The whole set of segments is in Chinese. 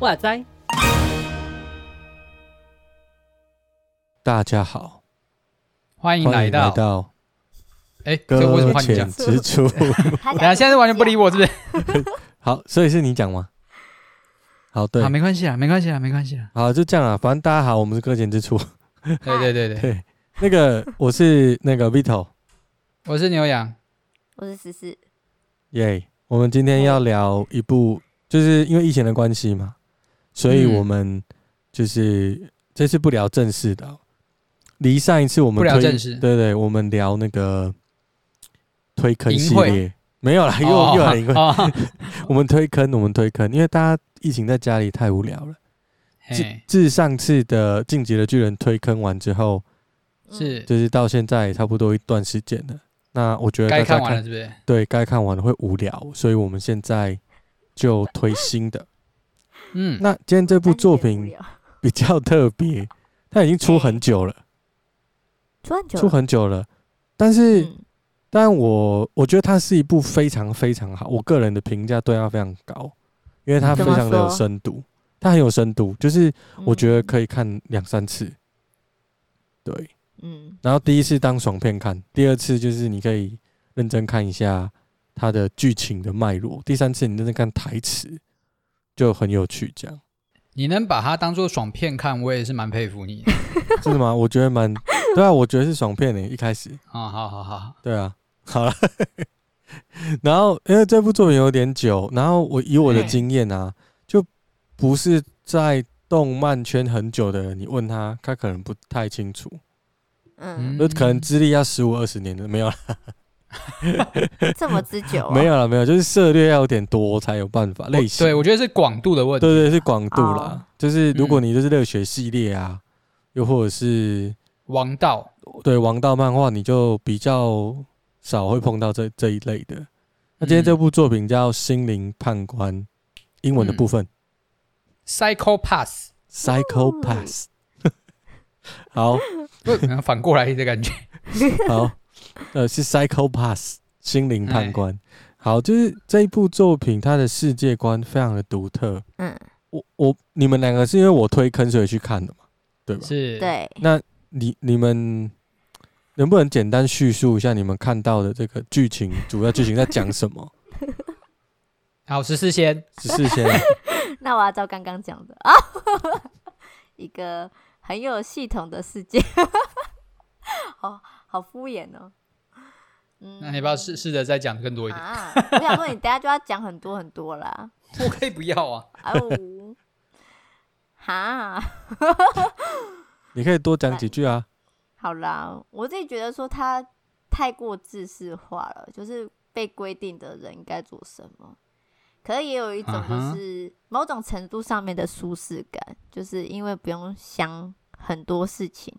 哇塞！大家好，欢迎来到。哎，搁浅之处。等下，现在是完全不理我，是不是？好，所以是你讲吗？好，对，好，没关系啊，没关系啊，没关系啊。好，就这样啊，反正大家好，我们是搁浅之处。对对对对对，那个我是那个 Vito，我是牛羊，我是思思。耶，我们今天要聊一部，就是因为疫情的关系嘛。所以我们就是这次不聊正式的，离上一次我们不聊正式，对对，我们聊那个推坑系列没有啦，又又来一个，我们推坑，我们推坑，因为大家疫情在家里太无聊了。自自上次的进击的巨人推坑完之后，是就是到现在差不多一段时间了。那我觉得该看完了，是不是？对，该看完了会无聊，所以我们现在就推新的。嗯，那今天这部作品比较特别，它已经出很久了，出很久，出很久了。但是，但我我觉得它是一部非常非常好，我个人的评价对它非常高，因为它非常的有深度，它很有深度，就是我觉得可以看两三次。对，嗯。然后第一次当爽片看，第二次就是你可以认真看一下它的剧情的脉络，第三次你认真看台词。就很有趣，这样。你能把它当做爽片看，我也是蛮佩服你的。真的吗？我觉得蛮对啊，我觉得是爽片呢。一开始啊，好好好，对啊，好了。然后因为这部作品有点久，然后我以我的经验啊，就不是在动漫圈很久的人，你问他，他可能不太清楚。嗯，就可能资历要十五二十年的没有了。这么之久、啊？没有了，没有，就是涉猎要有点多才有办法类型。对，我觉得是广度的问题。对，对对，是广度啦。哦、就是如果你就是热血系列啊，嗯、又或者是王道，对王道漫画，你就比较少会碰到这这一类的。那今天这部作品叫《心灵判官》，英文的部分、嗯、，Psycho-Pass，Psycho-Pass。好，反过来的感觉。好。呃，是 Psycho-Pass 心灵判官。好，就是这一部作品，它的世界观非常的独特。嗯，我我你们两个是因为我推坑所以去看的嘛？对吧？是。对。那你你们能不能简单叙述一下你们看到的这个剧情？主要剧情在讲什么？好，十四先，十四先。那我要照刚刚讲的啊，一个很有系统的世界。好。好敷衍哦，嗯，那你要不要试试着再讲更多一点？啊，我想说你等下就要讲很多很多啦。我可以不要啊。哦，哈，你可以多讲几句啊。好啦，我自己觉得说他太过制式化了，就是被规定的人应该做什么。可是也有一种就是某种程度上面的舒适感，就是因为不用想很多事情。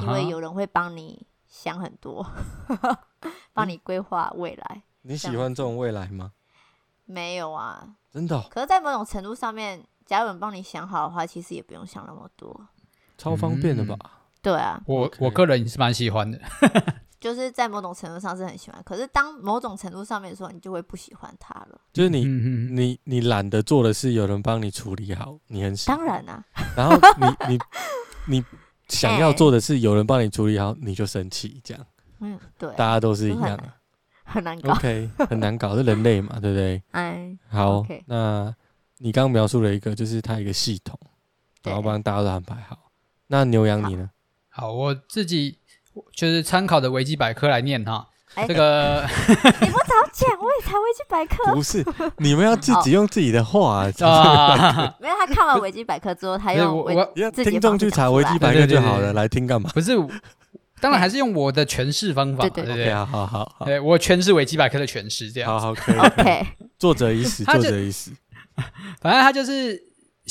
因为有人会帮你想很多，帮你规划未来。你喜欢这种未来吗？没有啊，真的。可是，在某种程度上面，假如有人帮你想好的话，其实也不用想那么多，超方便的吧？对啊，我我个人也是蛮喜欢的，就是在某种程度上是很喜欢。可是，当某种程度上面的时候，你就会不喜欢它了。就是你你你懒得做的事，有人帮你处理好，你很喜欢。当然啊，然后你你 你。想要做的事，有人帮你处理好，你就生气，这样。嗯，对，大家都是一样的，很难搞。OK，很难搞，是人类嘛，对不对？哎，好，那你刚刚描述了一个，就是它一个系统，然后帮大家都安排好。那牛羊你呢？好，我自己就是参考的维基百科来念哈。这个 你不早讲，我也查维基百科。不是，你们要自己用自己的话啊。没有，他看完维基百科之后，他用我听众去查维基百科就好了。来听干嘛？不是，当然还是用我的诠释方法。对对对，好好好。对，我诠释维基百科的诠释，这样。好好，可以。OK。作者已死，作者已死。反正他就是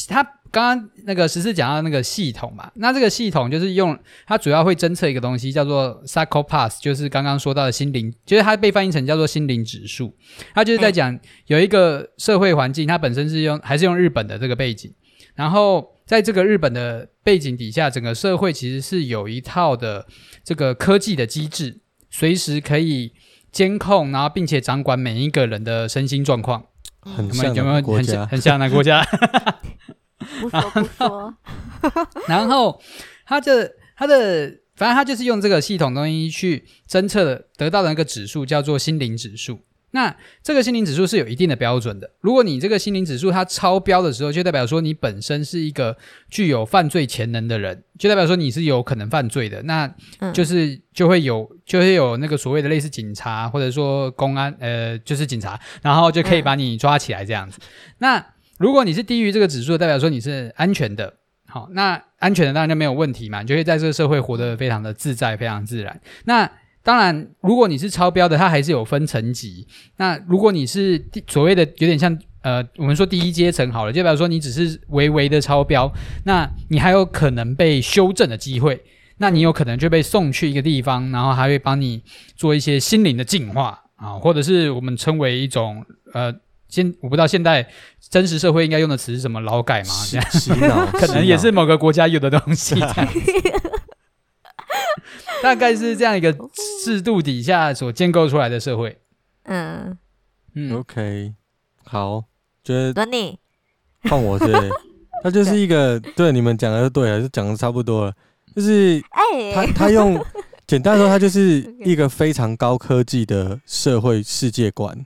他刚刚那个十四讲到那个系统嘛，那这个系统就是用它主要会侦测一个东西叫做 Psycho-Pass，就是刚刚说到的心灵，就是它被翻译成叫做心灵指数。它就是在讲有一个社会环境，它本身是用还是用日本的这个背景，然后在这个日本的背景底下，整个社会其实是有一套的这个科技的机制，随时可以监控，然后并且掌管每一个人的身心状况。很像有没有很像很像那个国家？不说不说。然后他的他的，反正他就是用这个系统东西去侦测得到的那个指数叫做心灵指数。那这个心灵指数是有一定的标准的。如果你这个心灵指数它超标的时候，就代表说你本身是一个具有犯罪潜能的人，就代表说你是有可能犯罪的。那就是就会有就会有那个所谓的类似警察或者说公安，呃，就是警察，然后就可以把你抓起来这样子。那如果你是低于这个指数，代表说你是安全的。好，那安全的当然就没有问题嘛，你就会在这个社会活得非常的自在，非常自然。那当然，如果你是超标的，它还是有分层级。那如果你是所谓的有点像呃，我们说第一阶层好了，就比如说你只是微微的超标，那你还有可能被修正的机会。那你有可能就被送去一个地方，然后还会帮你做一些心灵的净化啊，或者是我们称为一种呃，现我不知道现代真实社会应该用的词是什么，劳改嘛，这样洗脑，可能也是某个国家有的东西。大概是这样一个制度底下所建构出来的社会。嗯嗯，OK，好，觉得轮你换我是，他就是一个 对你们讲的就对了，就讲的差不多了，就是他他用简单说，他就是一个非常高科技的社会世界观。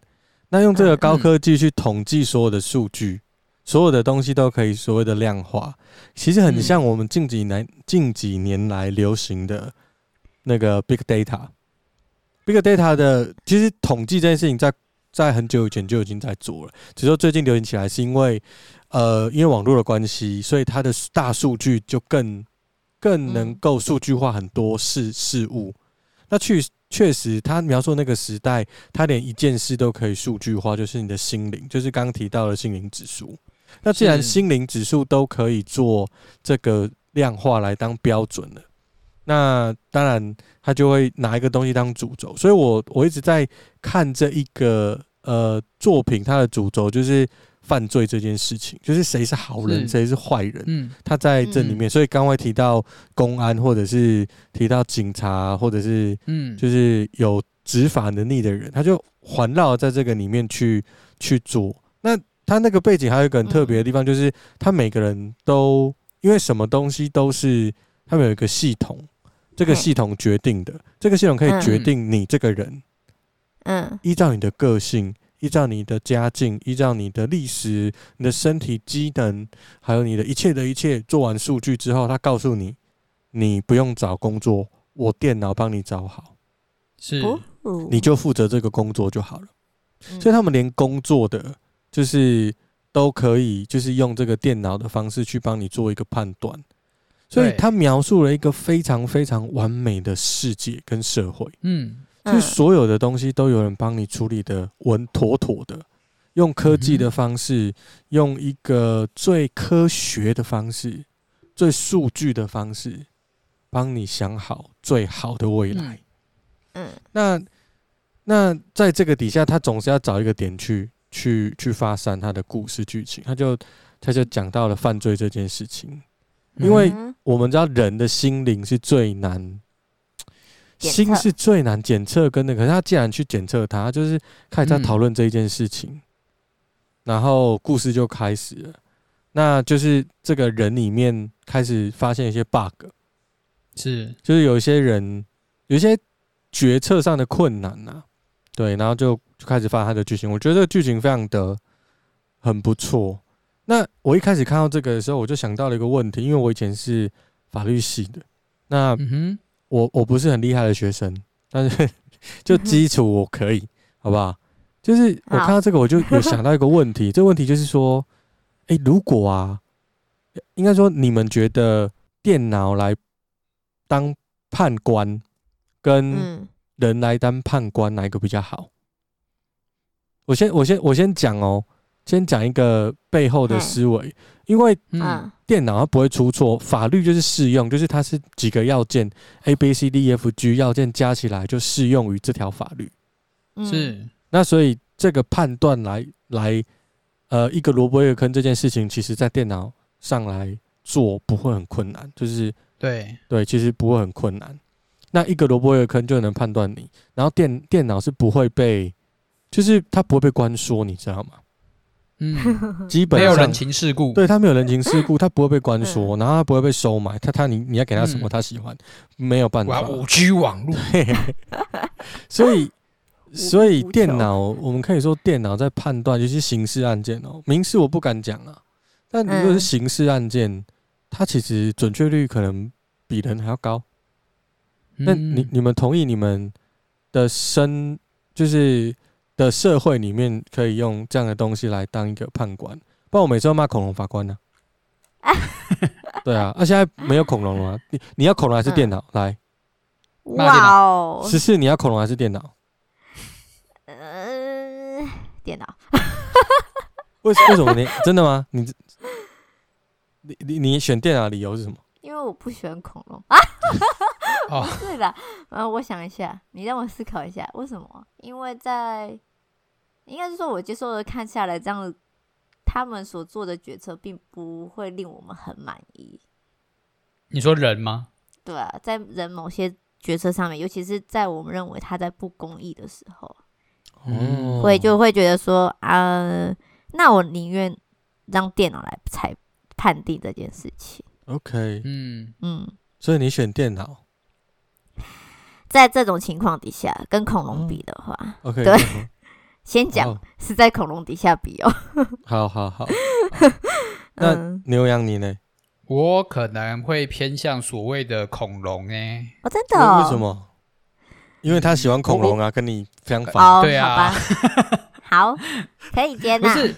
那用这个高科技去统计所有的数据，所有的东西都可以所谓的量化，其实很像我们近几年近几年来流行的。那个 big data，big data 的其实统计这件事情在在很久以前就已经在做了，只是说最近流行起来是因为呃因为网络的关系，所以它的大数据就更更能够数据化很多事事物。那确确实，他描述那个时代，他连一件事都可以数据化，就是你的心灵，就是刚刚提到的心灵指数。那既然心灵指数都可以做这个量化来当标准了。那当然，他就会拿一个东西当主轴，所以我我一直在看这一个呃作品，它的主轴就是犯罪这件事情，就是谁是好人，谁是坏人。嗯，他在这里面，所以刚刚提到公安，或者是提到警察，或者是嗯，就是有执法能力的人，他就环绕在这个里面去去做。那他那个背景还有一个很特别的地方，就是他每个人都因为什么东西都是他们有一个系统。这个系统决定的，这个系统可以决定你这个人，嗯，依照你的个性，依照你的家境，依照你的历史、你的身体机能，还有你的一切的一切，做完数据之后，他告诉你，你不用找工作，我电脑帮你找好，是，你就负责这个工作就好了。所以他们连工作的，就是都可以，就是用这个电脑的方式去帮你做一个判断。所以他描述了一个非常非常完美的世界跟社会，嗯，就是所有的东西都有人帮你处理的稳妥妥的，用科技的方式，用一个最科学的方式，最数据的方式，帮你想好最好的未来。嗯，那那在这个底下，他总是要找一个点去去去发散他的故事剧情，他就他就讲到了犯罪这件事情。因为我们知道人的心灵是最难，心是最难检测跟那个，可是他既然去检测它，就是开始在讨论这一件事情，然后故事就开始了。那就是这个人里面开始发现一些 bug，是，就是有一些人有一些决策上的困难呐，对，然后就就开始发他的剧情。我觉得这个剧情非常的很不错。那我一开始看到这个的时候，我就想到了一个问题，因为我以前是法律系的，那我我不是很厉害的学生，但是 就基础我可以，好不好？就是我看到这个，我就有想到一个问题，这个问题就是说，诶，如果啊，应该说你们觉得电脑来当判官，跟人来当判官哪一个比较好？我先我先我先讲哦。先讲一个背后的思维，因为嗯，电脑它不会出错，法律就是适用，就是它是几个要件 A B C D E F G 要件加起来就适用于这条法律。是，那所以这个判断来来，呃，一个萝卜一个坑这件事情，其实在电脑上来做不会很困难，就是对对，其实不会很困难。那一个萝卜一个坑就能判断你，然后电电脑是不会被，就是它不会被关说，你知道吗？嗯，基本上没有人情世故，对他没有人情世故，他不会被关说，然后他不会被收买，他他你你要给他什么他喜欢，没有办法。五 G 网络，所以 所以电脑我们可以说电脑在判断，尤其刑事案件哦，民事我不敢讲啊，但如果是刑事案件，它其实准确率可能比人还要高。那你你们同意你们的生就是？的社会里面可以用这样的东西来当一个判官，不然我每次都骂恐龙法官呢、啊。对啊，那、啊、现在没有恐龙了吗？你你要恐龙还是电脑？嗯、来，哇哦，十四你要恐龙还是电脑？电脑。为为什么你真的吗？你你你你选电脑理由是什么？因为我不喜欢恐龙啊。不是的。嗯，我想一下，你让我思考一下，为什么？因为在应该是说，我接受的看下来，这样他们所做的决策并不会令我们很满意。你说人吗？对啊，在人某些决策上面，尤其是在我们认为他在不公义的时候，嗯，会就会觉得说，啊，那我宁愿让电脑来裁判定这件事情。OK，嗯嗯，所以你选电脑。在这种情况底下，跟恐龙比的话，哦、okay, 对。先讲是在恐龙底下比哦。好 好好，那牛羊你呢？我可能会偏向所谓的恐龙诶。哦，真的、哦？为什么？因为他喜欢恐龙啊，跟你相反。哦，对啊。好，可以接纳。不是，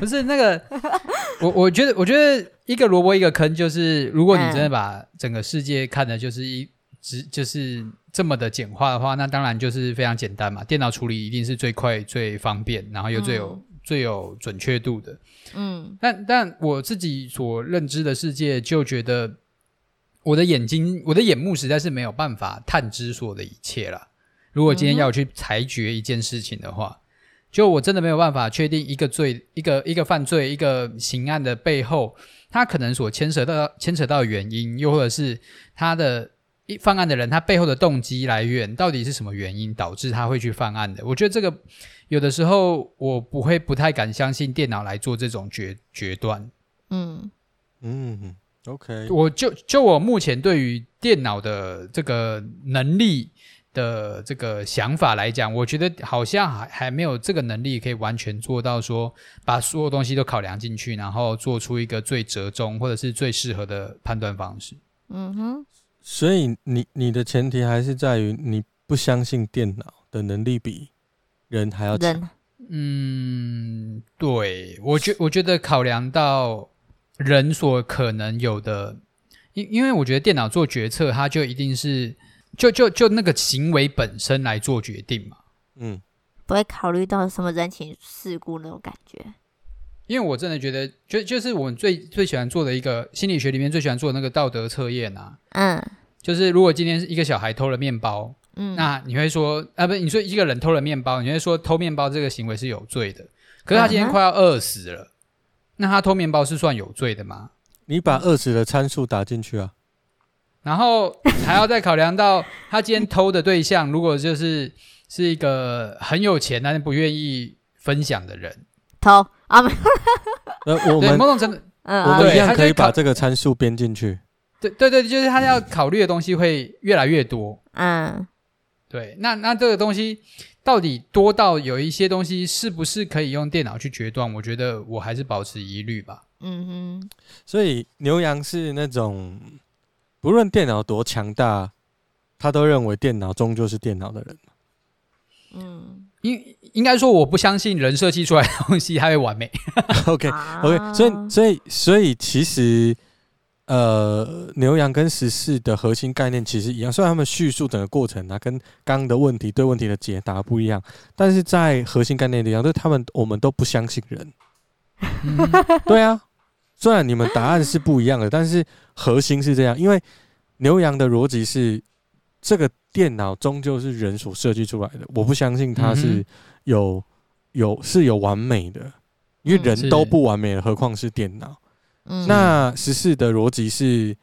不是那个，我我觉得，我觉得一个萝卜一个坑，就是如果你真的把整个世界看的就是一直就是。这么的简化的话，那当然就是非常简单嘛。电脑处理一定是最快、最方便，然后又最有、嗯、最有准确度的。嗯，但但我自己所认知的世界，就觉得我的眼睛、我的眼目实在是没有办法探知所有的一切了。如果今天要去裁决一件事情的话，就我真的没有办法确定一个罪、一个一个犯罪、一个刑案的背后，它可能所牵扯到牵扯到的原因，又或者是他的。一犯案的人，他背后的动机来源到底是什么原因导致他会去犯案的？我觉得这个有的时候我不会不太敢相信电脑来做这种决决断。嗯嗯，OK。我就就我目前对于电脑的这个能力的这个想法来讲，我觉得好像还还没有这个能力可以完全做到说把所有东西都考量进去，然后做出一个最折中或者是最适合的判断方式。嗯哼。所以你你的前提还是在于你不相信电脑的能力比人还要强。嗯，对，我觉我觉得考量到人所可能有的，因因为我觉得电脑做决策，它就一定是就就就那个行为本身来做决定嘛。嗯，不会考虑到什么人情世故那种感觉。因为我真的觉得，就就是我们最最喜欢做的一个心理学里面最喜欢做的那个道德测验啊。嗯，就是如果今天是一个小孩偷了面包，嗯，那你会说啊，不是，你说一个人偷了面包，你会说偷面包这个行为是有罪的。可是他今天快要饿死了，嗯、那他偷面包是算有罪的吗？你把饿死的参数打进去啊，然后还要再考量到他今天偷的对象，如果就是是一个很有钱但是不愿意分享的人。偷啊没？呃，我们某种程度，嗯，我们一样可以把这个参数编进去。对对对，就是他要考虑的东西会越来越多。嗯，对，那那这个东西到底多到有一些东西是不是可以用电脑去决断？我觉得我还是保持疑虑吧。嗯哼，所以牛羊是那种不论电脑多强大，他都认为电脑终究是电脑的人。嗯。应应该说，我不相信人设计出来的东西它会完美。OK OK，所以所以所以其实，呃，牛羊跟十四的核心概念其实一样，虽然他们叙述整个过程啊，跟刚刚的问题对问题的解答不一样，但是在核心概念一样，就是他们我们都不相信人。对啊，虽然你们答案是不一样的，但是核心是这样。因为牛羊的逻辑是，这个电脑终究是人所设计出来的，我不相信它是有有是有完美的，因为人都不完美了，何况是电脑。那十四的逻辑是，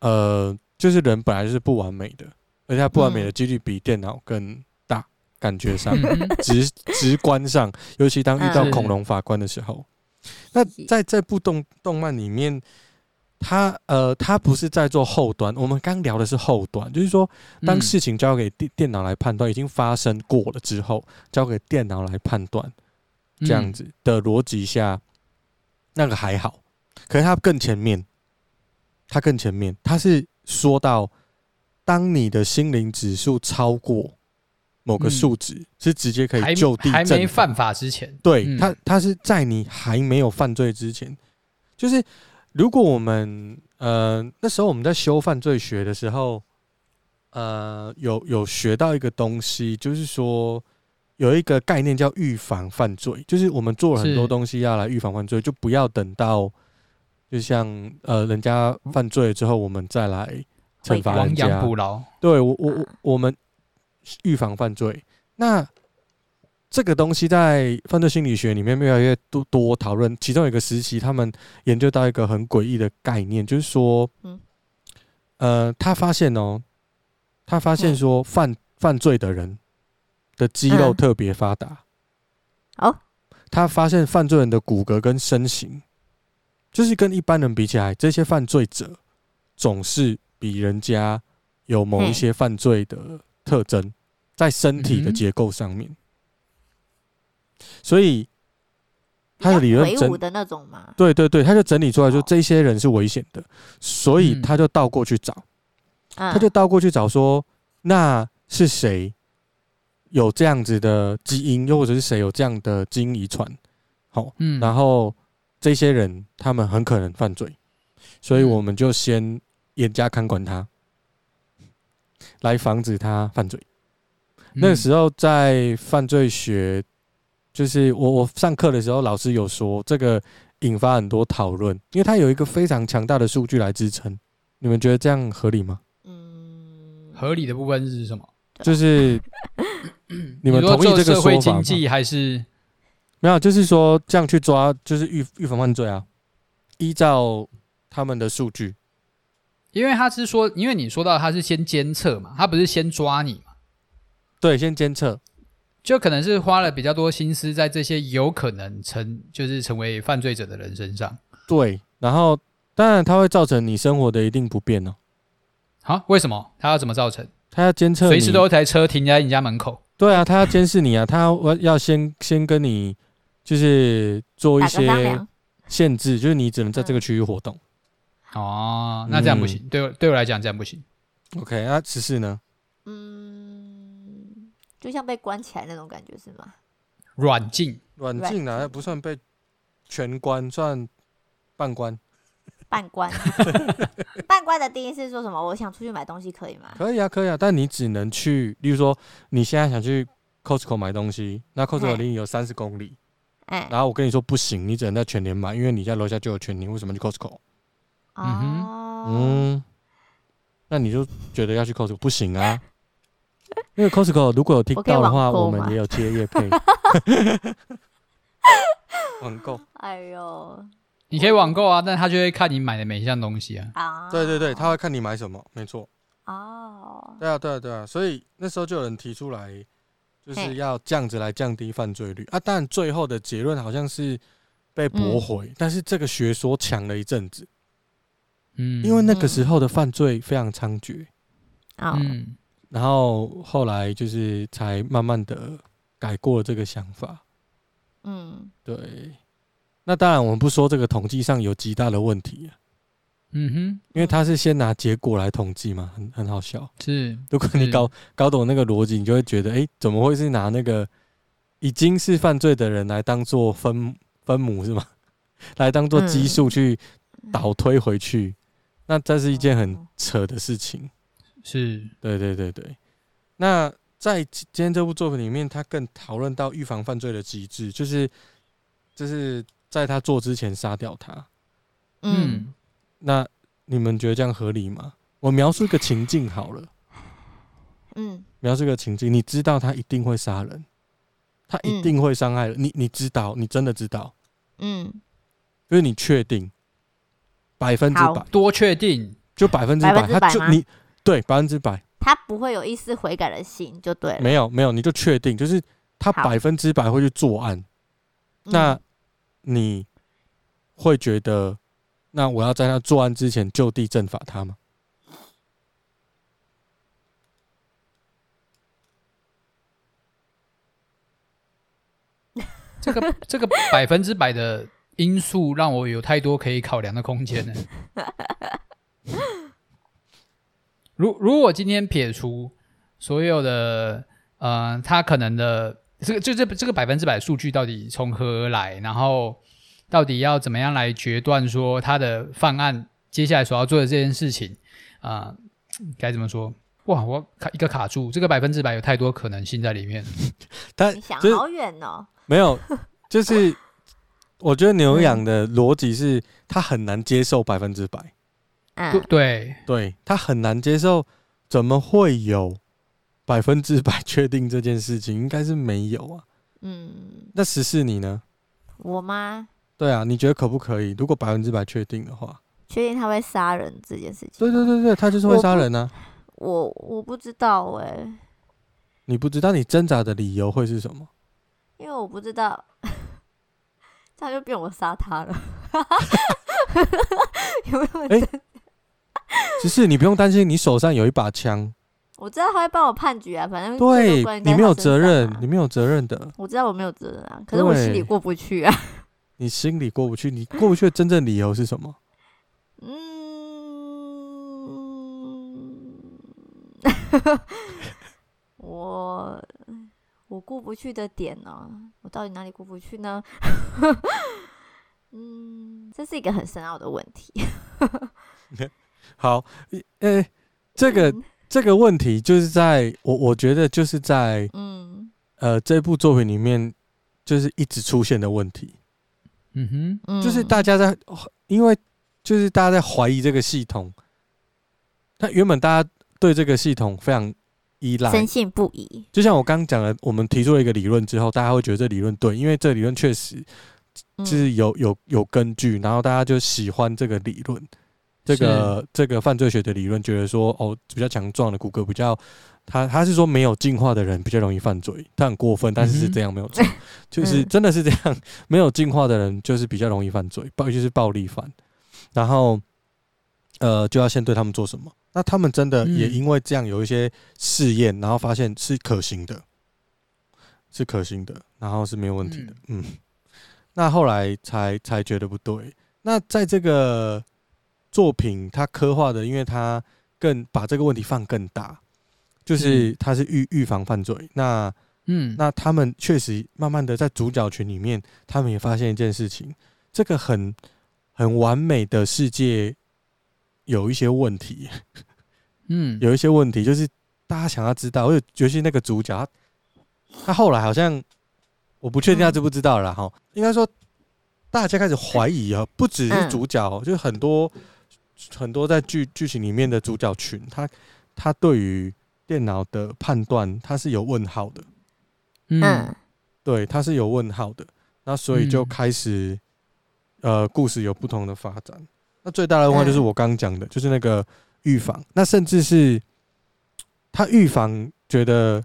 呃，就是人本来就是不完美的，而且它不完美的几率比电脑更大，感觉上直直观上，尤其当遇到恐龙法官的时候。那在这部动动漫里面，他呃，他不是在做后端。我们刚聊的是后端，就是说，当事情交给电电脑来判断，已经发生过了之后，交给电脑来判断，这样子的逻辑下，那个还好。可是他更前面，他更前面，他是说到，当你的心灵指数超过。某个数值、嗯、是直接可以就地还没犯法之前，对、嗯、他，他是在你还没有犯罪之前，就是如果我们呃那时候我们在修犯罪学的时候，呃有有学到一个东西，就是说有一个概念叫预防犯罪，就是我们做了很多东西要来预防犯罪，就不要等到就像呃人家犯罪之后，我们再来惩罚人家。亡羊补牢。对我我我我们。预防犯罪，那这个东西在犯罪心理学里面越来越多多讨论。其中有一个时期，他们研究到一个很诡异的概念，就是说，嗯，呃，他发现哦，他发现说犯犯罪的人的肌肉特别发达。哦，他发现犯罪人的骨骼跟身形，就是跟一般人比起来，这些犯罪者总是比人家有某一些犯罪的。特征在身体的结构上面，所以他的理论整的那种嘛，对对对，他就整理出来，说这些人是危险的，所以他就倒过去找，他就倒过去找说，那是谁有这样子的基因，又或者是谁有这样的基因遗传？好，嗯，然后这些人他们很可能犯罪，所以我们就先严加看管他。来防止他犯罪。那个时候在犯罪学，就是我我上课的时候，老师有说这个引发很多讨论，因为他有一个非常强大的数据来支撑。你们觉得这样合理吗？嗯，合理的部分是什么？就是 你们同意这个说法吗？经济还是没有？就是说这样去抓，就是预预防犯罪啊。依照他们的数据。因为他是说，因为你说到他是先监测嘛，他不是先抓你嘛？对，先监测，就可能是花了比较多心思在这些有可能成就是成为犯罪者的人身上。对，然后当然他会造成你生活的一定不便哦。好，为什么？他要怎么造成？他要监测，随时都有一台车停在你家门口。对啊，他要监视你啊，他要要先先跟你就是做一些限制，就是你只能在这个区域活动。哦，那这样不行，嗯、对我对我来讲这样不行。OK，那十四呢？嗯，就像被关起来那种感觉是吗？软禁，软禁啊，不算被全关，算半关。半关，半关的定义是说什么？我想出去买东西可以吗？可以啊，可以啊，但你只能去，例如说你现在想去 Costco 买东西，那 Costco 离你有三十公里，哎，然后我跟你说不行，你只能在全联买，因为你家楼下就有全联，为什么去 Costco？嗯哼，嗯，那你就觉得要去 Costco 不行啊？因为 Costco 如果有听到的话，我，我们也有接业配。网购，哎呦，你可以网购啊，但他就会看你买的每一项东西啊。啊，对对对，他会看你买什么，没错。哦，对啊对啊对啊，所以那时候就有人提出来，就是要这样子来降低犯罪率啊。但最后的结论好像是被驳回，嗯、但是这个学说强了一阵子。嗯，因为那个时候的犯罪非常猖獗，嗯，然后后来就是才慢慢的改过了这个想法，嗯，对。那当然，我们不说这个统计上有极大的问题，啊。嗯哼，因为他是先拿结果来统计嘛，很很好笑。是，如果你搞搞懂那个逻辑，你就会觉得，哎，怎么会是拿那个已经是犯罪的人来当做分分母是吗？来当做基数去倒推回去。那这是一件很扯的事情，是，对对对对。那在今天这部作品里面，他更讨论到预防犯罪的机制，就是就是在他做之前杀掉他。嗯，那你们觉得这样合理吗？我描述一个情境好了。嗯，描述一个情境，你知道他一定会杀人，他一定会伤害人，你你知道，你真的知道。嗯，就是你确定百分之百，多确定，就百分之百，他就你对百分之百，他不会有一丝悔改的心，就对了。没有没有，你就确定，就是他百分之百会去作案。那你会觉得，那我要在他作案之前就地正法他吗？这个这个百分之百的因素让我有太多可以考量的空间了。如如果今天撇除所有的，呃，他可能的这个就这这个百分之百数据到底从何而来，然后到底要怎么样来决断说他的犯案接下来所要做的这件事情啊，呃，该怎么说？哇，我卡一个卡住，这个百分之百有太多可能性在里面。但你想好远哦。没有，就是我觉得牛羊的逻辑是，他很难接受百分之百。嗯，对，对，他很难接受，怎么会有百分之百确定这件事情？应该是没有啊。嗯，那十四你呢？我吗？对啊，你觉得可不可以？如果百分之百确定的话，确定他会杀人这件事情？对对对对，他就是会杀人啊。我我不知道哎、欸。你不知道你挣扎的理由会是什么？因为我不知道，这样就变我杀他了。有没有？哎、欸，只是你不用担心，你手上有一把枪。我知道他会帮我判决啊，反正对你没有责任，你没有责任的。我知道我没有责任啊，可是我心里过不去啊。你心里过不去，你过不去的真正理由是什么？嗯，我。我过不去的点呢、喔？我到底哪里过不去呢？嗯，这是一个很深奥的问题。好，呃、欸，这个、嗯、这个问题就是在我我觉得就是在嗯呃这部作品里面就是一直出现的问题。嗯哼，就是大家在因为就是大家在怀疑这个系统，那原本大家对这个系统非常。依赖，深信不疑。就像我刚刚讲的，我们提出了一个理论之后，大家会觉得这理论对，因为这理论确实就是有有有根据，然后大家就喜欢这个理论，这个这个犯罪学的理论，觉得说哦，比较强壮的骨骼比较，他他是说没有进化的人比较容易犯罪，他很过分，但是是这样没有错，就是真的是这样，没有进化的人就是比较容易犯罪，暴尤其是暴力犯，然后呃就要先对他们做什么。那他们真的也因为这样有一些试验，然后发现是可行的，是可行的，然后是没有问题的。嗯，那后来才才觉得不对。那在这个作品，它刻画的，因为它更把这个问题放更大，就是它是预预防犯罪。那嗯，那他们确实慢慢的在主角群里面，他们也发现一件事情，这个很很完美的世界。有一些问题，嗯，有一些问题，就是大家想要知道，尤尤其那个主角，他他后来好像，我不确定他知不知道了哈。应该说，大家开始怀疑啊，不只是主角，就是很多很多在剧剧情里面的主角群，他他对于电脑的判断，他是有问号的，嗯，对，他是有问号的，那所以就开始，呃，故事有不同的发展。那最大的问题就是我刚刚讲的，就是那个预防。那甚至是他预防觉得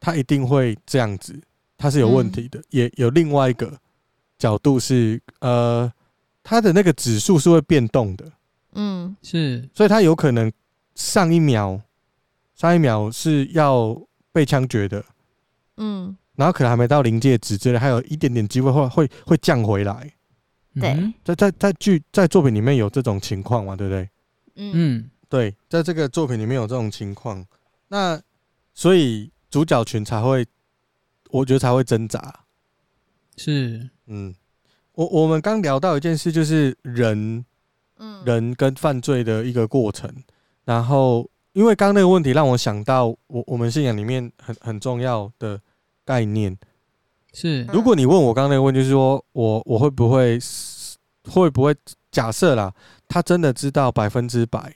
他一定会这样子，他是有问题的。也有另外一个角度是，呃，他的那个指数是会变动的。嗯，是，所以他有可能上一秒，上一秒是要被枪决的。嗯，然后可能还没到临界值之类，还有一点点机会会会会降回来。对，在在在剧在作品里面有这种情况嘛，对不对？嗯，对，在这个作品里面有这种情况，那所以主角群才会，我觉得才会挣扎。是，嗯，我我们刚聊到一件事，就是人，嗯，人跟犯罪的一个过程。然后，因为刚刚那个问题让我想到我，我我们信仰里面很很重要的概念，是，如果你问我刚刚那个问题，就是说我我会不会会不会假设啦，他真的知道百分之百，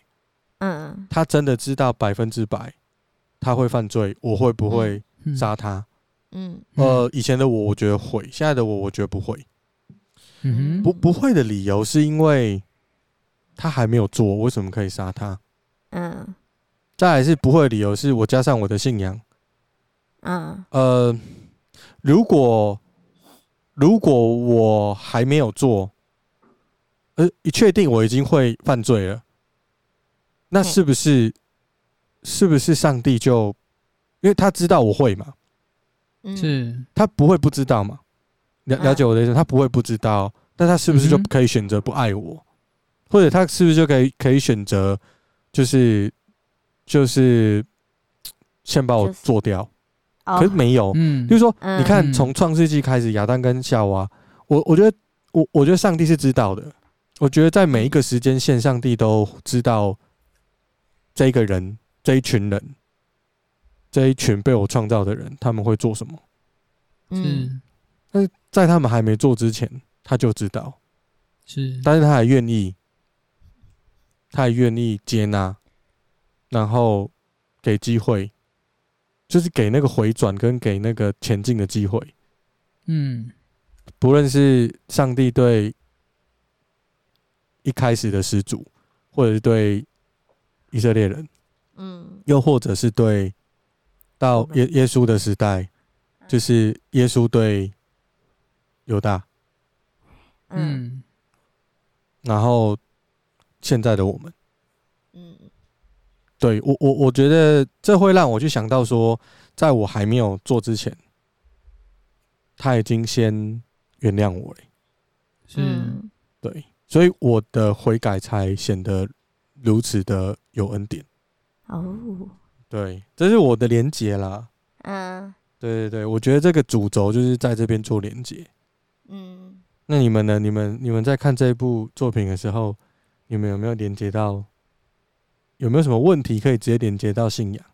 嗯，他真的知道百分之百他会犯罪，我会不会杀他？嗯，呃，以前的我我觉得会，现在的我我觉得不会。嗯哼，不不会的理由是因为他还没有做，为什么可以杀他？嗯，再来是不会的理由是我加上我的信仰。嗯，呃，如果如果我还没有做，呃，一确定我已经会犯罪了，那是不是是不是上帝就因为他知道我会嘛？是，他不会不知道嘛？了了解我的意思，他不会不知道，但他是不是就可以选择不爱我，或者他是不是就可以可以选择，就是就是先把我做掉？可是没有，嗯，就是说，你看从创世纪开始，亚当跟夏娃，我我觉得我我觉得上帝是知道的，我觉得在每一个时间线，上帝都知道这一个人、这一群人、这一群被我创造的人，他们会做什么，嗯。但是在他们还没做之前，他就知道，是，但是他还愿意，他还愿意接纳，然后给机会，就是给那个回转跟给那个前进的机会。嗯，不论是上帝对一开始的始祖，或者是对以色列人，嗯，又或者是对到耶耶稣的时代，就是耶稣对。犹大，嗯，然后现在的我们，嗯，对我我我觉得这会让我去想到说，在我还没有做之前，他已经先原谅我了，是，对，所以我的悔改才显得如此的有恩典。哦，对，这是我的连结啦。嗯，对对对，我觉得这个主轴就是在这边做连结。嗯，那你们呢？你们你们在看这一部作品的时候，你们有没有连接到？有没有什么问题可以直接连接到信仰？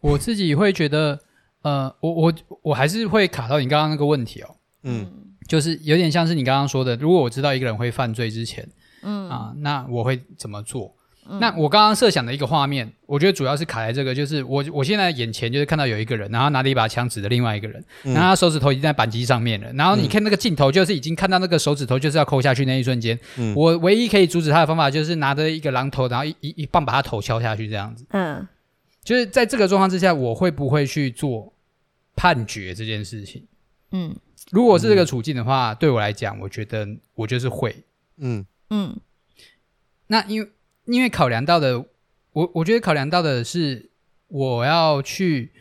我自己会觉得，呃，我我我还是会卡到你刚刚那个问题哦。嗯，就是有点像是你刚刚说的，如果我知道一个人会犯罪之前，嗯啊，那我会怎么做？那我刚刚设想的一个画面，我觉得主要是卡在这个，就是我我现在眼前就是看到有一个人，然后拿着一把枪指着另外一个人，然后他手指头已经在扳机上面了，然后你看那个镜头，就是已经看到那个手指头就是要抠下去那一瞬间，我唯一可以阻止他的方法就是拿着一个榔头，然后一一一棒把他头敲下去这样子。嗯，就是在这个状况之下，我会不会去做判决这件事情？嗯，如果是这个处境的话，对我来讲，我觉得我就是会。嗯嗯，那因为。因为考量到的，我我觉得考量到的是，我要去，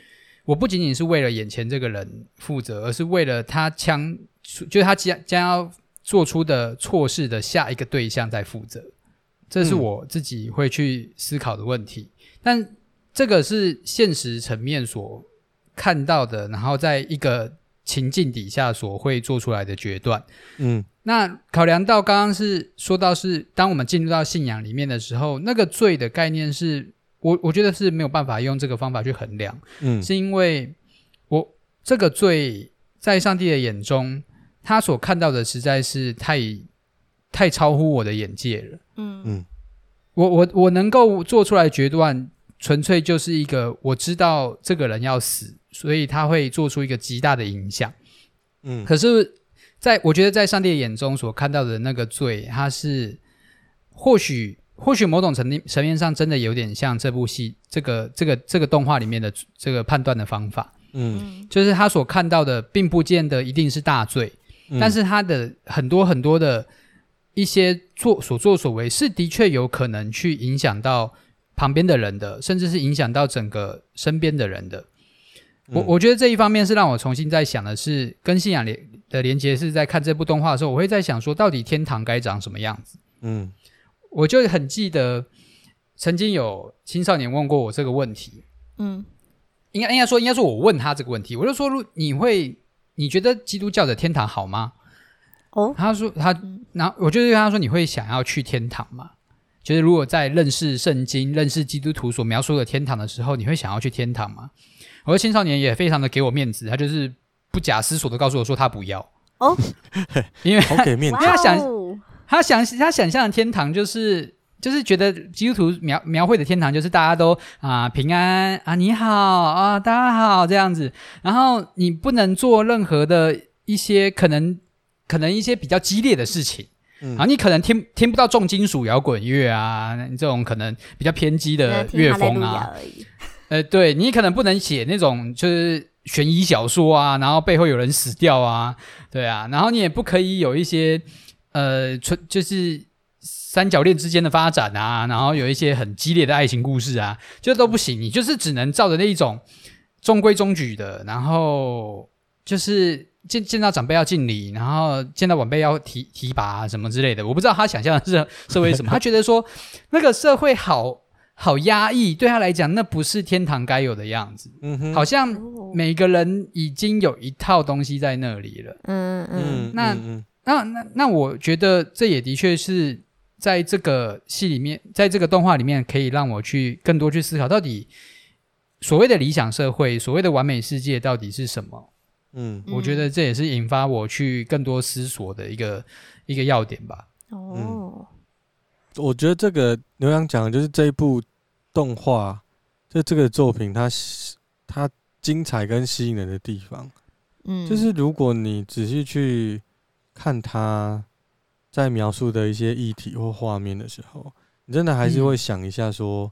我不仅仅是为了眼前这个人负责，而是为了他将，就是他将将要做出的错事的下一个对象在负责，这是我自己会去思考的问题。但这个是现实层面所看到的，然后在一个情境底下所会做出来的决断。嗯。那考量到刚刚是说到是，当我们进入到信仰里面的时候，那个罪的概念是我我觉得是没有办法用这个方法去衡量，嗯，是因为我这个罪在上帝的眼中，他所看到的实在是太太超乎我的眼界了，嗯。嗯，我我我能够做出来决断，纯粹就是一个我知道这个人要死，所以他会做出一个极大的影响，嗯，可是。在我觉得，在上帝的眼中所看到的那个罪，他是或许或许某种层面层面上真的有点像这部戏这个这个这个动画里面的这个判断的方法，嗯，就是他所看到的并不见得一定是大罪，嗯、但是他的很多很多的一些做所作所为是的确有可能去影响到旁边的人的，甚至是影响到整个身边的人的。我我觉得这一方面是让我重新在想的是跟信仰连的连接，是在看这部动画的时候，我会在想说，到底天堂该长什么样子？嗯，我就很记得曾经有青少年问过我这个问题，嗯，应该应该说应该说我问他这个问题，我就说，你会你觉得基督教的天堂好吗？哦，他说他，然后我就对他说，你会想要去天堂吗？就是如果在认识圣经、认识基督徒所描述的天堂的时候，你会想要去天堂吗？我的青少年也非常的给我面子，他就是不假思索的告诉我说他不要。哦，因为好给面子，他想他想他想象的天堂就是就是觉得基督徒描描绘的天堂就是大家都啊、呃、平安啊你好啊大家好这样子，然后你不能做任何的一些可能可能一些比较激烈的事情。嗯、啊，你可能听听不到重金属摇滚乐啊，这种可能比较偏激的乐风啊。呃，对，你可能不能写那种就是悬疑小说啊，然后背后有人死掉啊，对啊，然后你也不可以有一些呃，纯就是三角恋之间的发展啊，然后有一些很激烈的爱情故事啊，这都不行。你就是只能照着那一种中规中矩的，然后就是。见见到长辈要敬礼，然后见到晚辈要提提拔什么之类的，我不知道他想象的是社会什么。他觉得说那个社会好好压抑，对他来讲那不是天堂该有的样子。嗯哼，好像每个人已经有一套东西在那里了。嗯嗯，那那那那我觉得这也的确是在这个戏里面，在这个动画里面，可以让我去更多去思考，到底所谓的理想社会，所谓的完美世界到底是什么。嗯，我觉得这也是引发我去更多思索的一个一个要点吧。哦、嗯，我觉得这个牛羊讲的就是这一部动画，就这个作品它它精彩跟吸引人的地方，嗯，就是如果你仔细去看它在描述的一些议题或画面的时候，你真的还是会想一下说，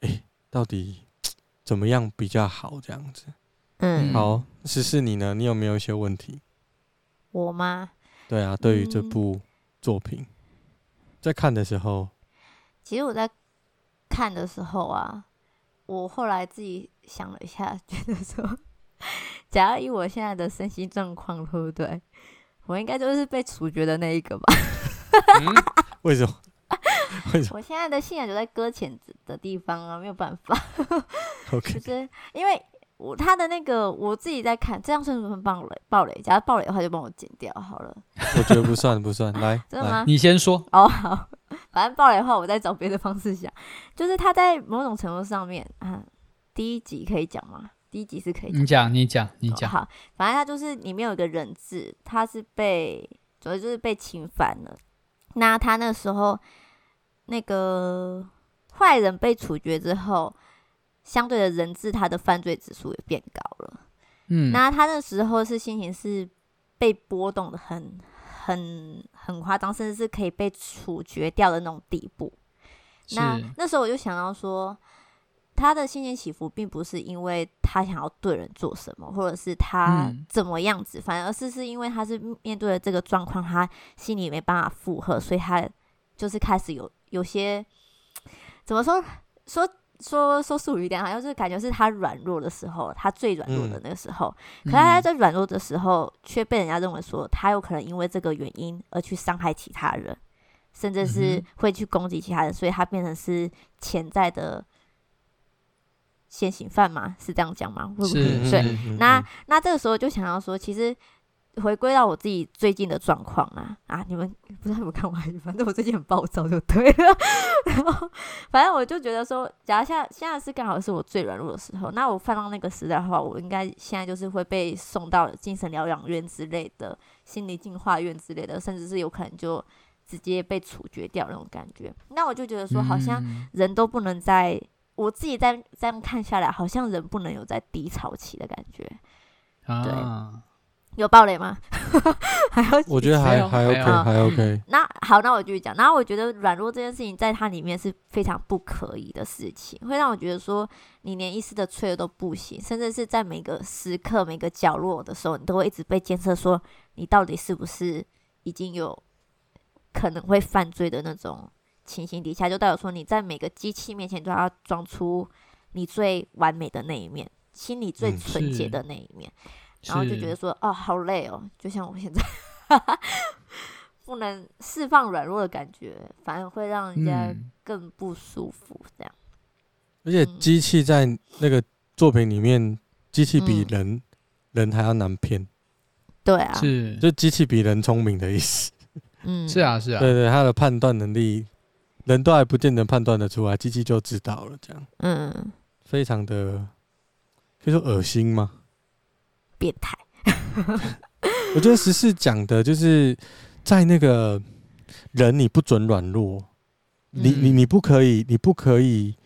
哎、嗯欸，到底 怎么样比较好这样子。嗯，好，十四你呢？你有没有一些问题？我吗？对啊，对于这部作品，嗯，在看的时候，其实我在看的时候啊，我后来自己想了一下，觉得说，假如以我现在的身心状况，对不对？我应该就是被处决的那一个吧？嗯，为什么？为什么？我现在的信仰就在搁浅的地方啊，没有办法。OK，就是因为。我他的那个我自己在看，这样算不算暴雷？暴雷，假如暴雷的话，就帮我剪掉好了。我觉得不算，不算。来，真的吗？你先说。哦，oh, 好，反正暴雷的话，我再找别的方式想。就是他在某种程度上面啊，第一集可以讲吗？第一集是可以讲。你讲，你讲，你讲。Oh, 好，反正他就是里面有一个人质，他是被主要就是被侵犯了。那他那时候那个坏人被处决之后。相对的人质，他的犯罪指数也变高了。嗯，那他那时候是心情是被波动的很、很、很夸张，甚至是可以被处决掉的那种地步。那那时候我就想到说，他的心情起伏，并不是因为他想要对人做什么，或者是他怎么样子，嗯、反而是是因为他是面对了这个状况，他心里没办法负荷，所以他就是开始有有些 怎么说说。说说术语一点，好像就是感觉是他软弱的时候，他最软弱的那个时候。嗯、可是他在软弱的时候，却、嗯、被人家认为说他有可能因为这个原因而去伤害其他人，甚至是会去攻击其他人，所以他变成是潜在的现行犯吗？是这样讲吗？会不会？是对。那那这个时候就想要说，其实。回归到我自己最近的状况啊啊！你们不知道有没有看完？反正我最近很暴躁就对了。然后反正我就觉得说，假如现在现在是刚好是我最软弱的时候，那我放到那个时代的话，我应该现在就是会被送到精神疗养院之类的、心理净化院之类的，甚至是有可能就直接被处决掉那种感觉。那我就觉得说，好像人都不能在，我自己在这样看下来，好像人不能有在低潮期的感觉。对。啊有暴雷吗？还有，我觉得还还 OK，还 OK。那好，那我继续讲。然后我觉得软弱这件事情，在它里面是非常不可以的事情，会让我觉得说，你连一丝的脆弱都不行，甚至是在每个时刻、每个角落的时候，你都会一直被监测，说你到底是不是已经有可能会犯罪的那种情形底下，就代表说你在每个机器面前都要装出你最完美的那一面，心里最纯洁的那一面。嗯然后就觉得说，哦，好累哦，就像我现在不能释放软弱的感觉，反而会让人家更不舒服。这样，而且机器在那个作品里面，机器比人人还要难骗。对啊，是，就机器比人聪明的意思。嗯，是啊，是啊，对对，他的判断能力，人都还不见得判断得出来，机器就知道了。这样，嗯，非常的可以说恶心吗？变态，我觉得十四讲的就是在那个人你不准软弱，嗯、你你你不可以，你不可以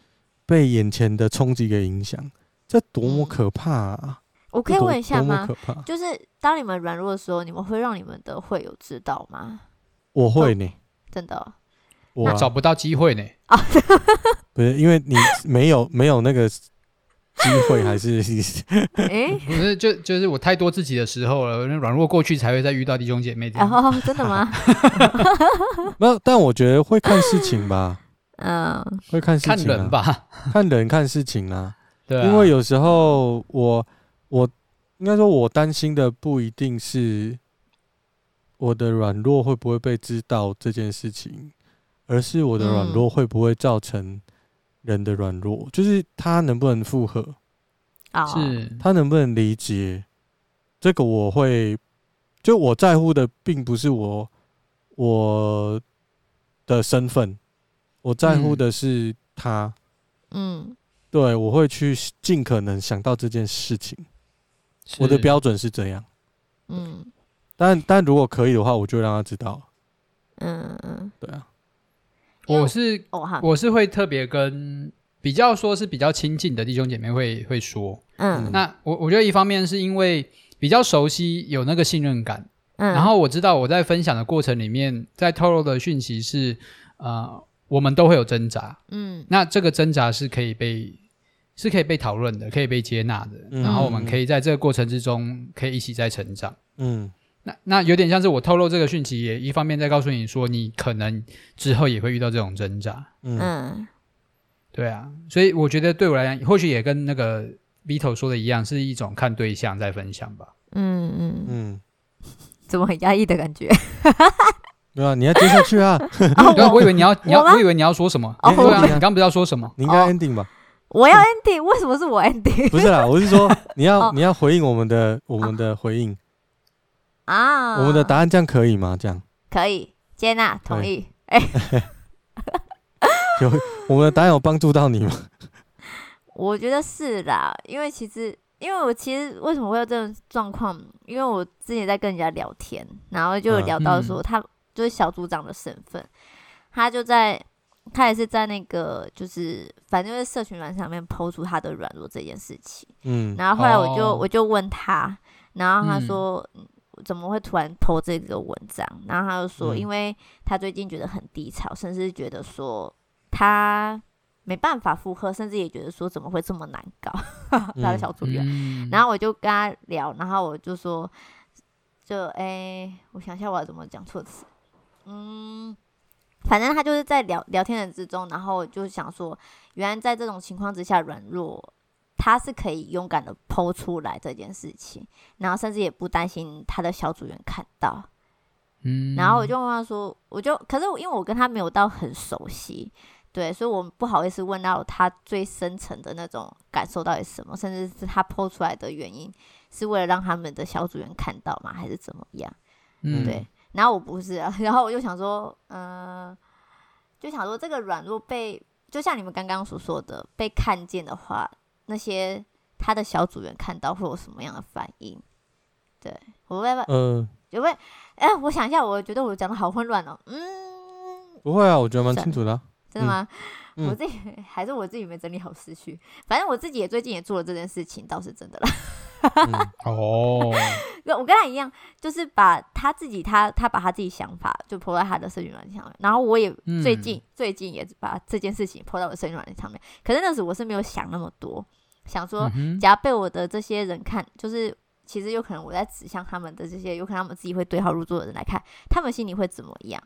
被眼前的冲击给影响，这多么可怕啊！我可以问一下吗？就是当你们软弱的时候，你们会让你们的会友知道吗？我会呢，真的，我找不到机会呢。啊，不是因为你没有没有那个机会，还是 哎，不是就就是我太多自己的时候了，软弱过去才会再遇到弟兄姐妹。哦，真的吗？没有，但我觉得会看事情吧。嗯，会看事情，看人吧，看人看事情啊。对，因为有时候我。我应该说，我担心的不一定是我的软弱会不会被知道这件事情，而是我的软弱会不会造成人的软弱，嗯、就是他能不能复合，是他能不能理解。这个我会，就我在乎的并不是我我的身份，我在乎的是他。嗯，对，我会去尽可能想到这件事情。我的标准是这样，嗯，但但如果可以的话，我就让他知道，嗯我是我是会特别跟比较说是比较亲近的弟兄姐妹会会说，嗯，那我我觉得一方面是因为比较熟悉，有那个信任感，嗯，然后我知道我在分享的过程里面，在透露的讯息是，呃，我们都会有挣扎，嗯，那这个挣扎是可以被。是可以被讨论的，可以被接纳的，嗯、然后我们可以在这个过程之中，可以一起在成长。嗯，那那有点像是我透露这个讯息，也一方面在告诉你说，你可能之后也会遇到这种挣扎。嗯，对啊，所以我觉得对我来讲，或许也跟那个 Vito 说的一样，是一种看对象在分享吧。嗯嗯嗯，嗯怎么很压抑的感觉？对啊，你要接下去啊！我我以为你要你要，我以为你要说什么？哦、对啊，你刚刚不知道说什么？你应该 ending 吧。我要 ending，为什么是我 ending？不是啦，我是说你要 你要回应我们的我们的回应啊，我们的答案这样可以吗？这样可以接纳同意。哎，有我们的答案有帮助到你吗？我觉得是啦，因为其实因为我其实为什么会有这种状况？因为我之前在跟人家聊天，然后就聊到说他就是小组长的身份，他就在。他也是在那个，就是反正就是社群软上面 po 出他的软弱这件事情。嗯，然后后来我就、哦、我就问他，然后他说、嗯、怎么会突然 po 这个文章？然后他就说，因为他最近觉得很低潮，甚至觉得说他没办法复刻，甚至也觉得说怎么会这么难搞？他的小组员。嗯、然后我就跟他聊，然后我就说，就哎、欸，我想一下我要怎么讲措辞，嗯。反正他就是在聊聊天的之中，然后就想说，原来在这种情况之下软弱，他是可以勇敢的剖出来这件事情，然后甚至也不担心他的小组员看到。嗯，然后我就问他说，我就可是因为我跟他没有到很熟悉，对，所以我不好意思问到他最深层的那种感受到底是什么，甚至是他剖出来的原因是为了让他们的小组员看到吗？还是怎么样？嗯，对。然后我不是，啊 然后我就想说，嗯、呃，就想说这个软弱被，就像你们刚刚所说的，被看见的话，那些他的小组员看到会有什么样的反应？对，我会，嗯，有没有？哎，我想一下，我觉得我讲的好混乱哦。嗯，不会啊，我觉得蛮清楚的、啊。真的吗？嗯、我自己还是我自己没整理好思绪，反正我自己也最近也做了这件事情，倒是真的啦。嗯、哦，我跟他一样，就是把他自己他他把他自己想法就 po 在他的社群软件上面，然后我也最近、嗯、最近也把这件事情在我的社群软件上面。可是那时我是没有想那么多，想说假如被我的这些人看，就是其实有可能我在指向他们的这些，有可能他们自己会对号入座的人来看，他们心里会怎么样？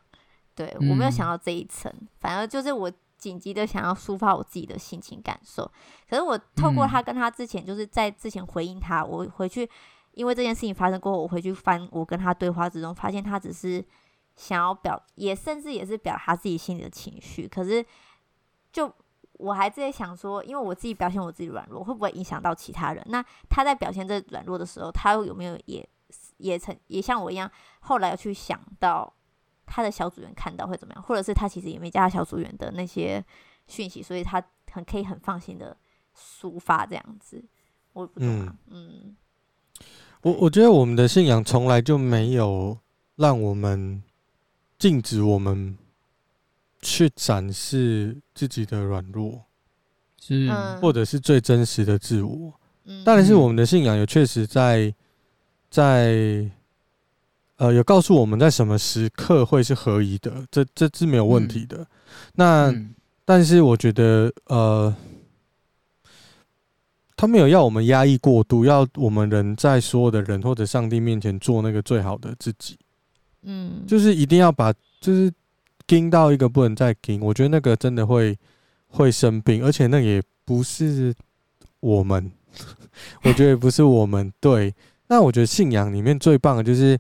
对，我没有想到这一层，反而就是我。紧急的想要抒发我自己的心情感受，可是我透过他跟他之前就是在之前回应他，我回去因为这件事情发生过后，我回去翻我跟他对话之中，发现他只是想要表，也甚至也是表达他自己心里的情绪。可是就我还在想说，因为我自己表现我自己软弱，会不会影响到其他人？那他在表现这软弱的时候，他有没有也也曾也像我一样，后来要去想到。他的小组员看到会怎么样？或者是他其实也没加小组员的那些讯息，所以他很可以很放心的抒发这样子。我不懂啊，嗯，嗯，我我觉得我们的信仰从来就没有让我们禁止我们去展示自己的软弱，是，或者是最真实的自我。嗯，当然是我们的信仰有确实在在呃有告诉我们在什么时刻会是合宜的，这这是没有问题的。那但是我觉得呃。他没有要我们压抑过度，要我们人在所有的人或者上帝面前做那个最好的自己。嗯，就是一定要把，就是盯到一个不能再盯。我觉得那个真的会会生病，而且那也不是我们，我觉得也不是我们。对，那我觉得信仰里面最棒的就是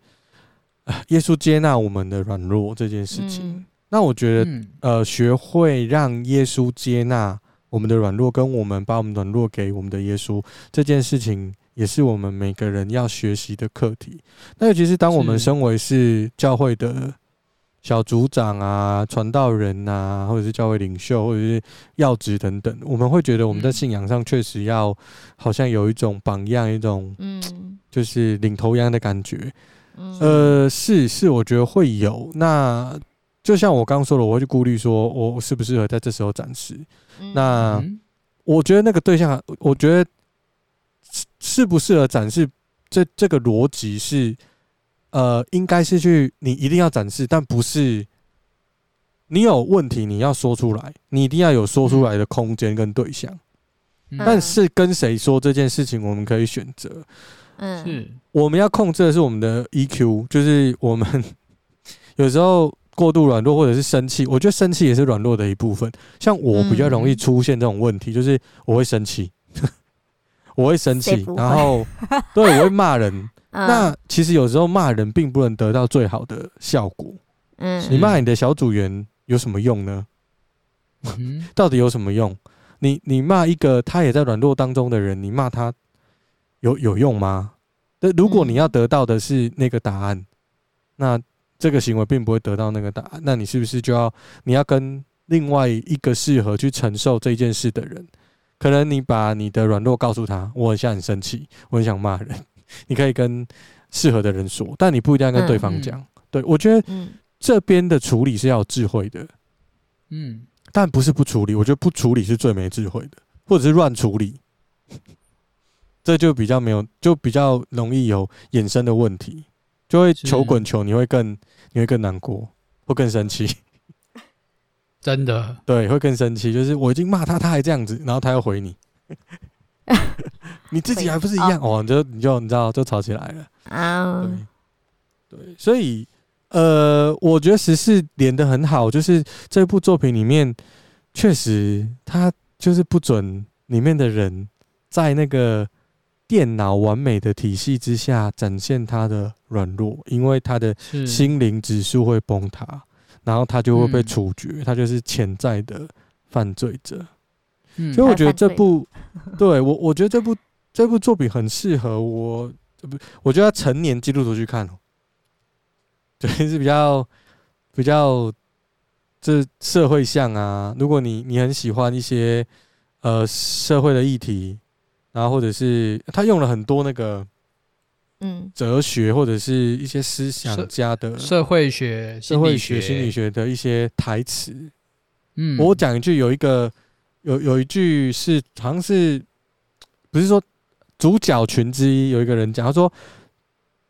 耶稣接纳我们的软弱这件事情。那我觉得，呃，学会让耶稣接纳。我们的软弱，跟我们把我们软弱给我们的耶稣这件事情，也是我们每个人要学习的课题。那尤其是当我们身为是教会的小组长啊、传道人啊，或者是教会领袖，或者是要职等等，我们会觉得我们在信仰上确实要好像有一种榜样，一种嗯，就是领头羊的感觉。呃，是是，我觉得会有那。就像我刚刚说的，我会去顾虑说，我适不适合在这时候展示。那我觉得那个对象，我觉得适不适合展示，这这个逻辑是，呃，应该是去你一定要展示，但不是你有问题你要说出来，你一定要有说出来的空间跟对象。但是跟谁说这件事情，我们可以选择。嗯，是我们要控制的是我们的 EQ，就是我们 有时候。过度软弱或者是生气，我觉得生气也是软弱的一部分。像我比较容易出现这种问题，就是我会生气，我会生气，然后对我会骂人。那其实有时候骂人并不能得到最好的效果。嗯，你骂你的小组员有什么用呢？到底有什么用？你你骂一个他也在软弱当中的人，你骂他有有用吗？那如果你要得到的是那个答案，那。这个行为并不会得到那个答案，那你是不是就要你要跟另外一个适合去承受这件事的人？可能你把你的软弱告诉他，我很想很生气，我很想骂人，你可以跟适合的人说，但你不一定要跟对方讲。嗯、对，我觉得这边的处理是要有智慧的，嗯，但不是不处理，我觉得不处理是最没智慧的，或者是乱处理，这就比较没有，就比较容易有衍生的问题。就会球滚球，你会更你会更难过，会更生气，真的对，会更生气。就是我已经骂他，他还这样子，然后他又回你，你自己还不是一样哦？你就你就你知道，就吵起来了啊。对对，所以呃，我觉得十四连的很好，就是这部作品里面确实他就是不准里面的人在那个。电脑完美的体系之下展现他的软弱，因为他的心灵指数会崩塌，然后他就会被处决，他就是潜在的犯罪者。所以我觉得这部，对我，我觉得这部这部作品很适合我，不，我觉得要成年基督徒去看哦，对，是比较比较这社会向啊。如果你你很喜欢一些呃社会的议题。然后或者是他用了很多那个，嗯，哲学或者是一些思想家的社会学、社会学、心理学的一些台词。嗯，我讲一句，有一个有有一句是好像是不是说主角群之一有一个人讲，他说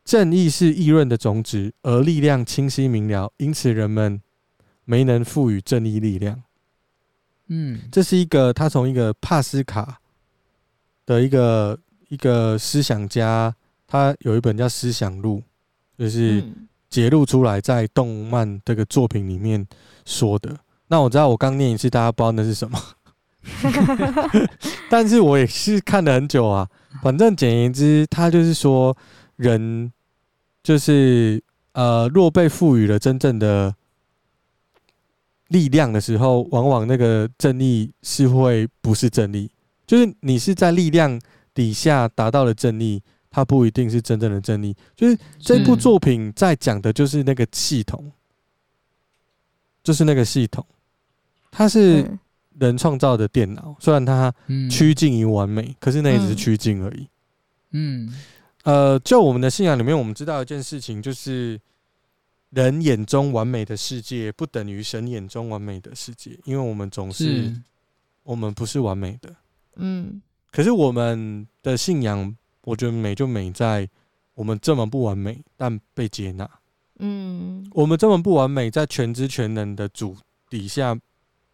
正义是议论的种子，而力量清晰明了，因此人们没能赋予正义力量。嗯，这是一个他从一个帕斯卡。的一个一个思想家，他有一本叫《思想录》，就是揭露出来在动漫这个作品里面说的。那我知道我刚念一次，大家不知道那是什么，但是我也是看了很久啊。反正简言之，他就是说，人就是呃，若被赋予了真正的力量的时候，往往那个正义是会不是正义。就是你是在力量底下达到了正义，它不一定是真正的正义。就是这部作品在讲的就是那个系统，就是那个系统，它是人创造的电脑，虽然它趋近于完美，可是那也只是趋近而已。嗯，呃，就我们的信仰里面，我们知道一件事情，就是人眼中完美的世界不等于神眼中完美的世界，因为我们总是，是我们不是完美的。嗯，可是我们的信仰，我觉得美就美在我们这么不完美，但被接纳。嗯，我们这么不完美，在全知全能的主底下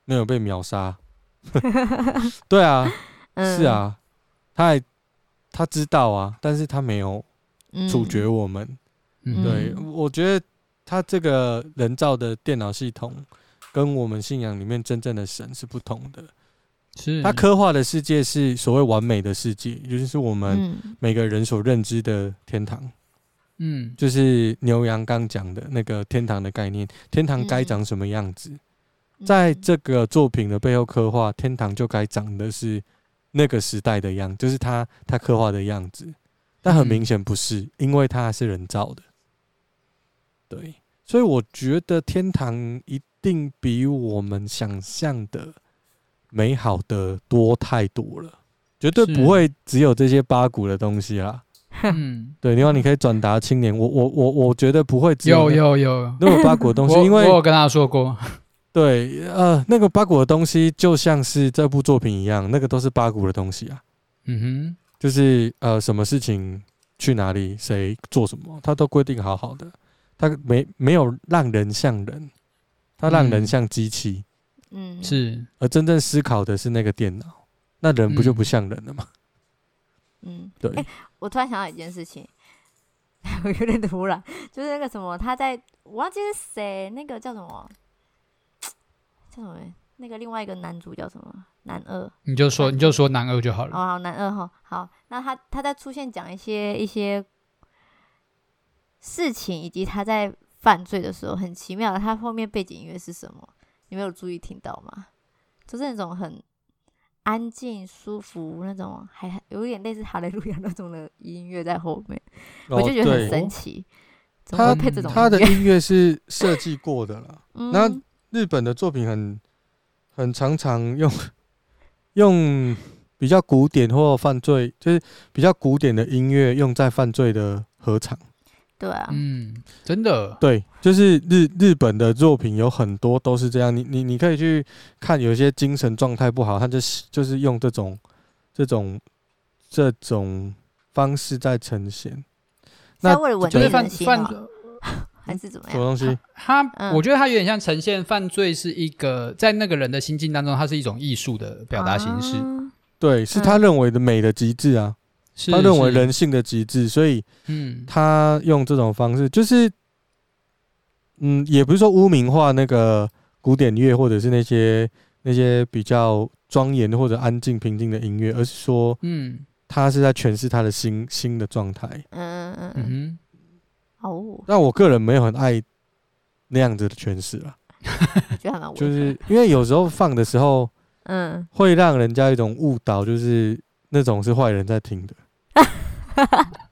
没有被秒杀。对啊，是啊，他还。他知道啊，但是他没有处决我们。嗯、对，我觉得他这个人造的电脑系统跟我们信仰里面真正的神是不同的。是，他刻画的世界是所谓完美的世界，也就是我们每个人所认知的天堂。嗯，就是牛羊刚讲的那个天堂的概念，天堂该长什么样子？在这个作品的背后刻画，天堂就该长的是。那个时代的样，就是他他刻画的样子，但很明显不是，嗯、因为他是人造的。对，所以我觉得天堂一定比我们想象的美好的多太多了，绝对不会只有这些八股的东西啦。嗯，对，另外你可以转达青年，我我我我觉得不会只有有有有那么八股的东西，因为我有跟他说过。对，呃，那个八股的东西就像是这部作品一样，那个都是八股的东西啊。嗯哼，就是呃，什么事情去哪里，谁做什么，他都规定好好的，他没没有让人像人，他让人像机器。嗯，是。而真正思考的是那个电脑，那人不就不像人了吗？嗯，对。欸，我突然想到一件事情，我有点突然，就是那个什么，他在我忘记是谁，那个叫什么？那个另外一个男主叫什么？男二，你就说你就说男二就好了。哦，好，男二哈，好。那他他在出现讲一些一些事情，以及他在犯罪的时候，很奇妙，他后面背景音乐是什么？你没有注意听到吗？就是那种很安静、舒服那种，还有点类似哈利路亚那种的音乐在后面，哦、我就觉得很神奇。怎么会配这种他？他 的音乐是设计过的了。嗯、那日本的作品很很常常用 用比较古典或犯罪，就是比较古典的音乐用在犯罪的合场。对啊，嗯，真的，对，就是日日本的作品有很多都是这样。你你你可以去看，有些精神状态不好，他就是就是用这种这种这种方式在呈现。那为了稳定人心还是怎么样？什么东西？他，他我觉得他有点像呈现犯罪是一个在那个人的心境当中，它是一种艺术的表达形式。啊、对，是他认为的美的极致啊，是他认为人性的极致，所以嗯，他用这种方式，就是嗯，也不是说污名化那个古典乐或者是那些那些比较庄严或者安静平静的音乐，而是说嗯，他是在诠释他的心心的状态。嗯嗯嗯嗯。哦，但我个人没有很爱那样子的诠释了，就是因为有时候放的时候，嗯，会让人家一种误导，就是那种是坏人在听的。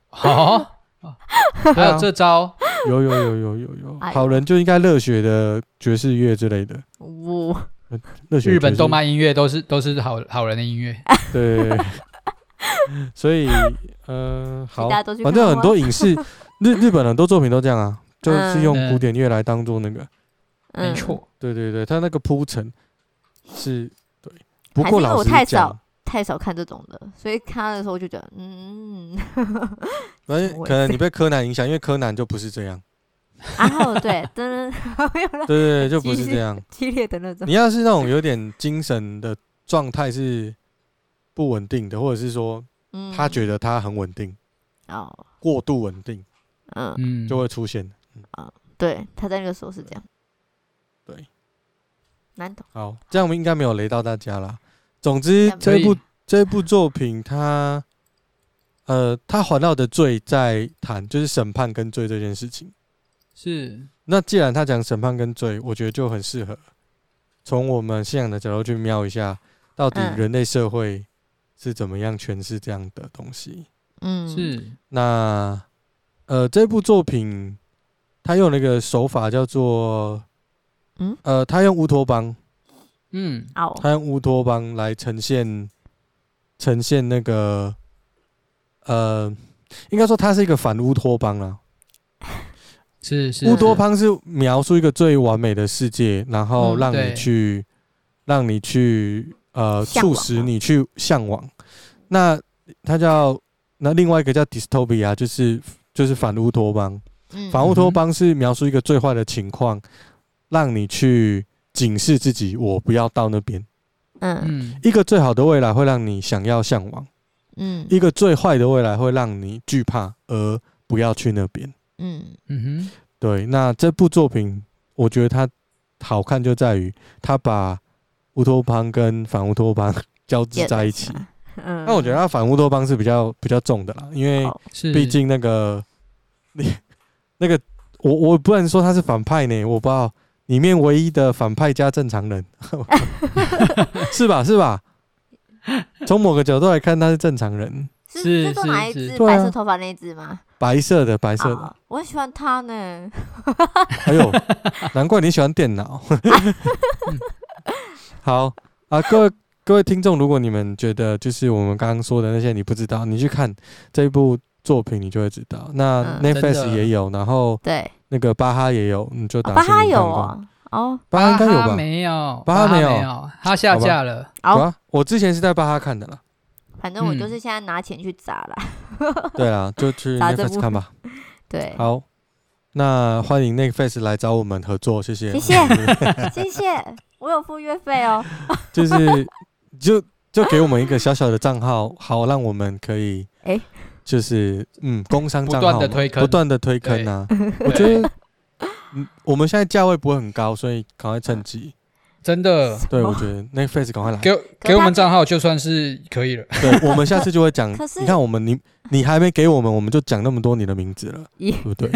好，还有这招，有有有有有有，好人就应该热血的爵士乐之类的。哇，日本动漫音乐都是都是好好人的音乐。对，所以嗯，好，反正很多 影视。日日本很多作品都这样啊，就是用古典乐来当做那个，没错，对对对，他那个铺陈是对。不过老师讲，我太少太少看这种的，所以看的时候就觉得，嗯，反正可能你被柯南影响，因为柯南就不是这样。然后 对，对对对，就不是这样 激烈的那种。你要是那种有点精神的状态是不稳定的，或者是说，他觉得他很稳定，哦，过度稳定。嗯，就会出现。啊，对，他在那个时候是这样。对，难懂。好，这样我们应该没有雷到大家啦。总之，这部这部作品，它，呃，它环绕的罪在谈，就是审判跟罪这件事情。是。那既然他讲审判跟罪，我觉得就很适合从我们信仰的角度去瞄一下，到底人类社会是怎么样诠释这样的东西。嗯，是。那。呃，这部作品他用那个手法叫做，嗯，呃，他用乌托邦，嗯，他用乌托邦来呈现呈现那个，呃，应该说它是一个反乌托邦啊。是是，乌托邦是描述一个最完美的世界，然后让你去，嗯、让你去呃，促使你去向往。那它叫那另外一个叫 dystopia，就是就是反乌托邦。嗯、反乌托邦是描述一个最坏的情况，让你去警示自己，我不要到那边。嗯，一个最好的未来会让你想要向往。嗯，一个最坏的未来会让你惧怕而不要去那边。嗯嗯哼，对。那这部作品，我觉得它好看就在于它把乌托邦跟反乌托邦 交织在一起。嗯，那我觉得他反乌托邦是比较比较重的啦，因为毕竟那个你 那个我我不能说他是反派呢，我不知道里面唯一的反派加正常人 是吧？是吧？从某个角度来看，他是正常人。是是哪一只？白色头发那只吗？白色的，白色的。我很喜欢他呢。哎呦，难怪你喜欢电脑。好啊，各位各位听众，如果你们觉得就是我们刚刚说的那些你不知道，你去看这一部作品，你就会知道。那 Netflix 也有，然后对那个巴哈也有，你就打。巴哈有啊。哦，巴哈应该有吧？没有，巴哈没有，他下架了。好，我之前是在巴哈看的了。反正我就是现在拿钱去砸了。对啊，就去 Netflix 看吧。对，好，那欢迎 Netflix 来找我们合作，谢谢，谢谢，谢谢，我有付月费哦。就是，就就给我们一个小小的账号，好让我们可以，哎，就是嗯，工商账号不断的推坑，不断的推坑啊。我觉得，嗯，我们现在价位不会很高，所以赶快趁机。真的，对，我觉得那个 face 赶快来，给给我们账号就算是可以了。对，我们下次就会讲。你看，我们你你还没给我们，我们就讲那么多你的名字了，对不对？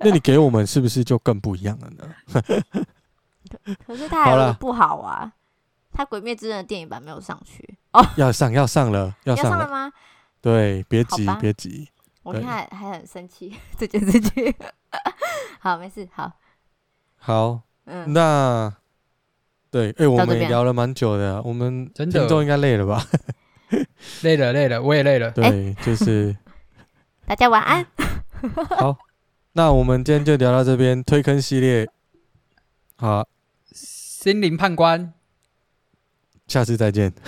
那你给我们是不是就更不一样了呢？可是他还不好啊，他《鬼灭之刃》的电影版没有上去哦，要上要上了，要上了吗？对，别急别急，我看还很生气这件事情。好，没事，好，好，嗯，那。对，哎，我们也聊了蛮久的，我们听众应该累了吧？累了，累了，我也累了。对，就是大家晚安。好，那我们今天就聊到这边，推坑系列。好，心灵判官，下次再见。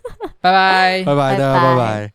拜拜，拜拜，大家拜拜。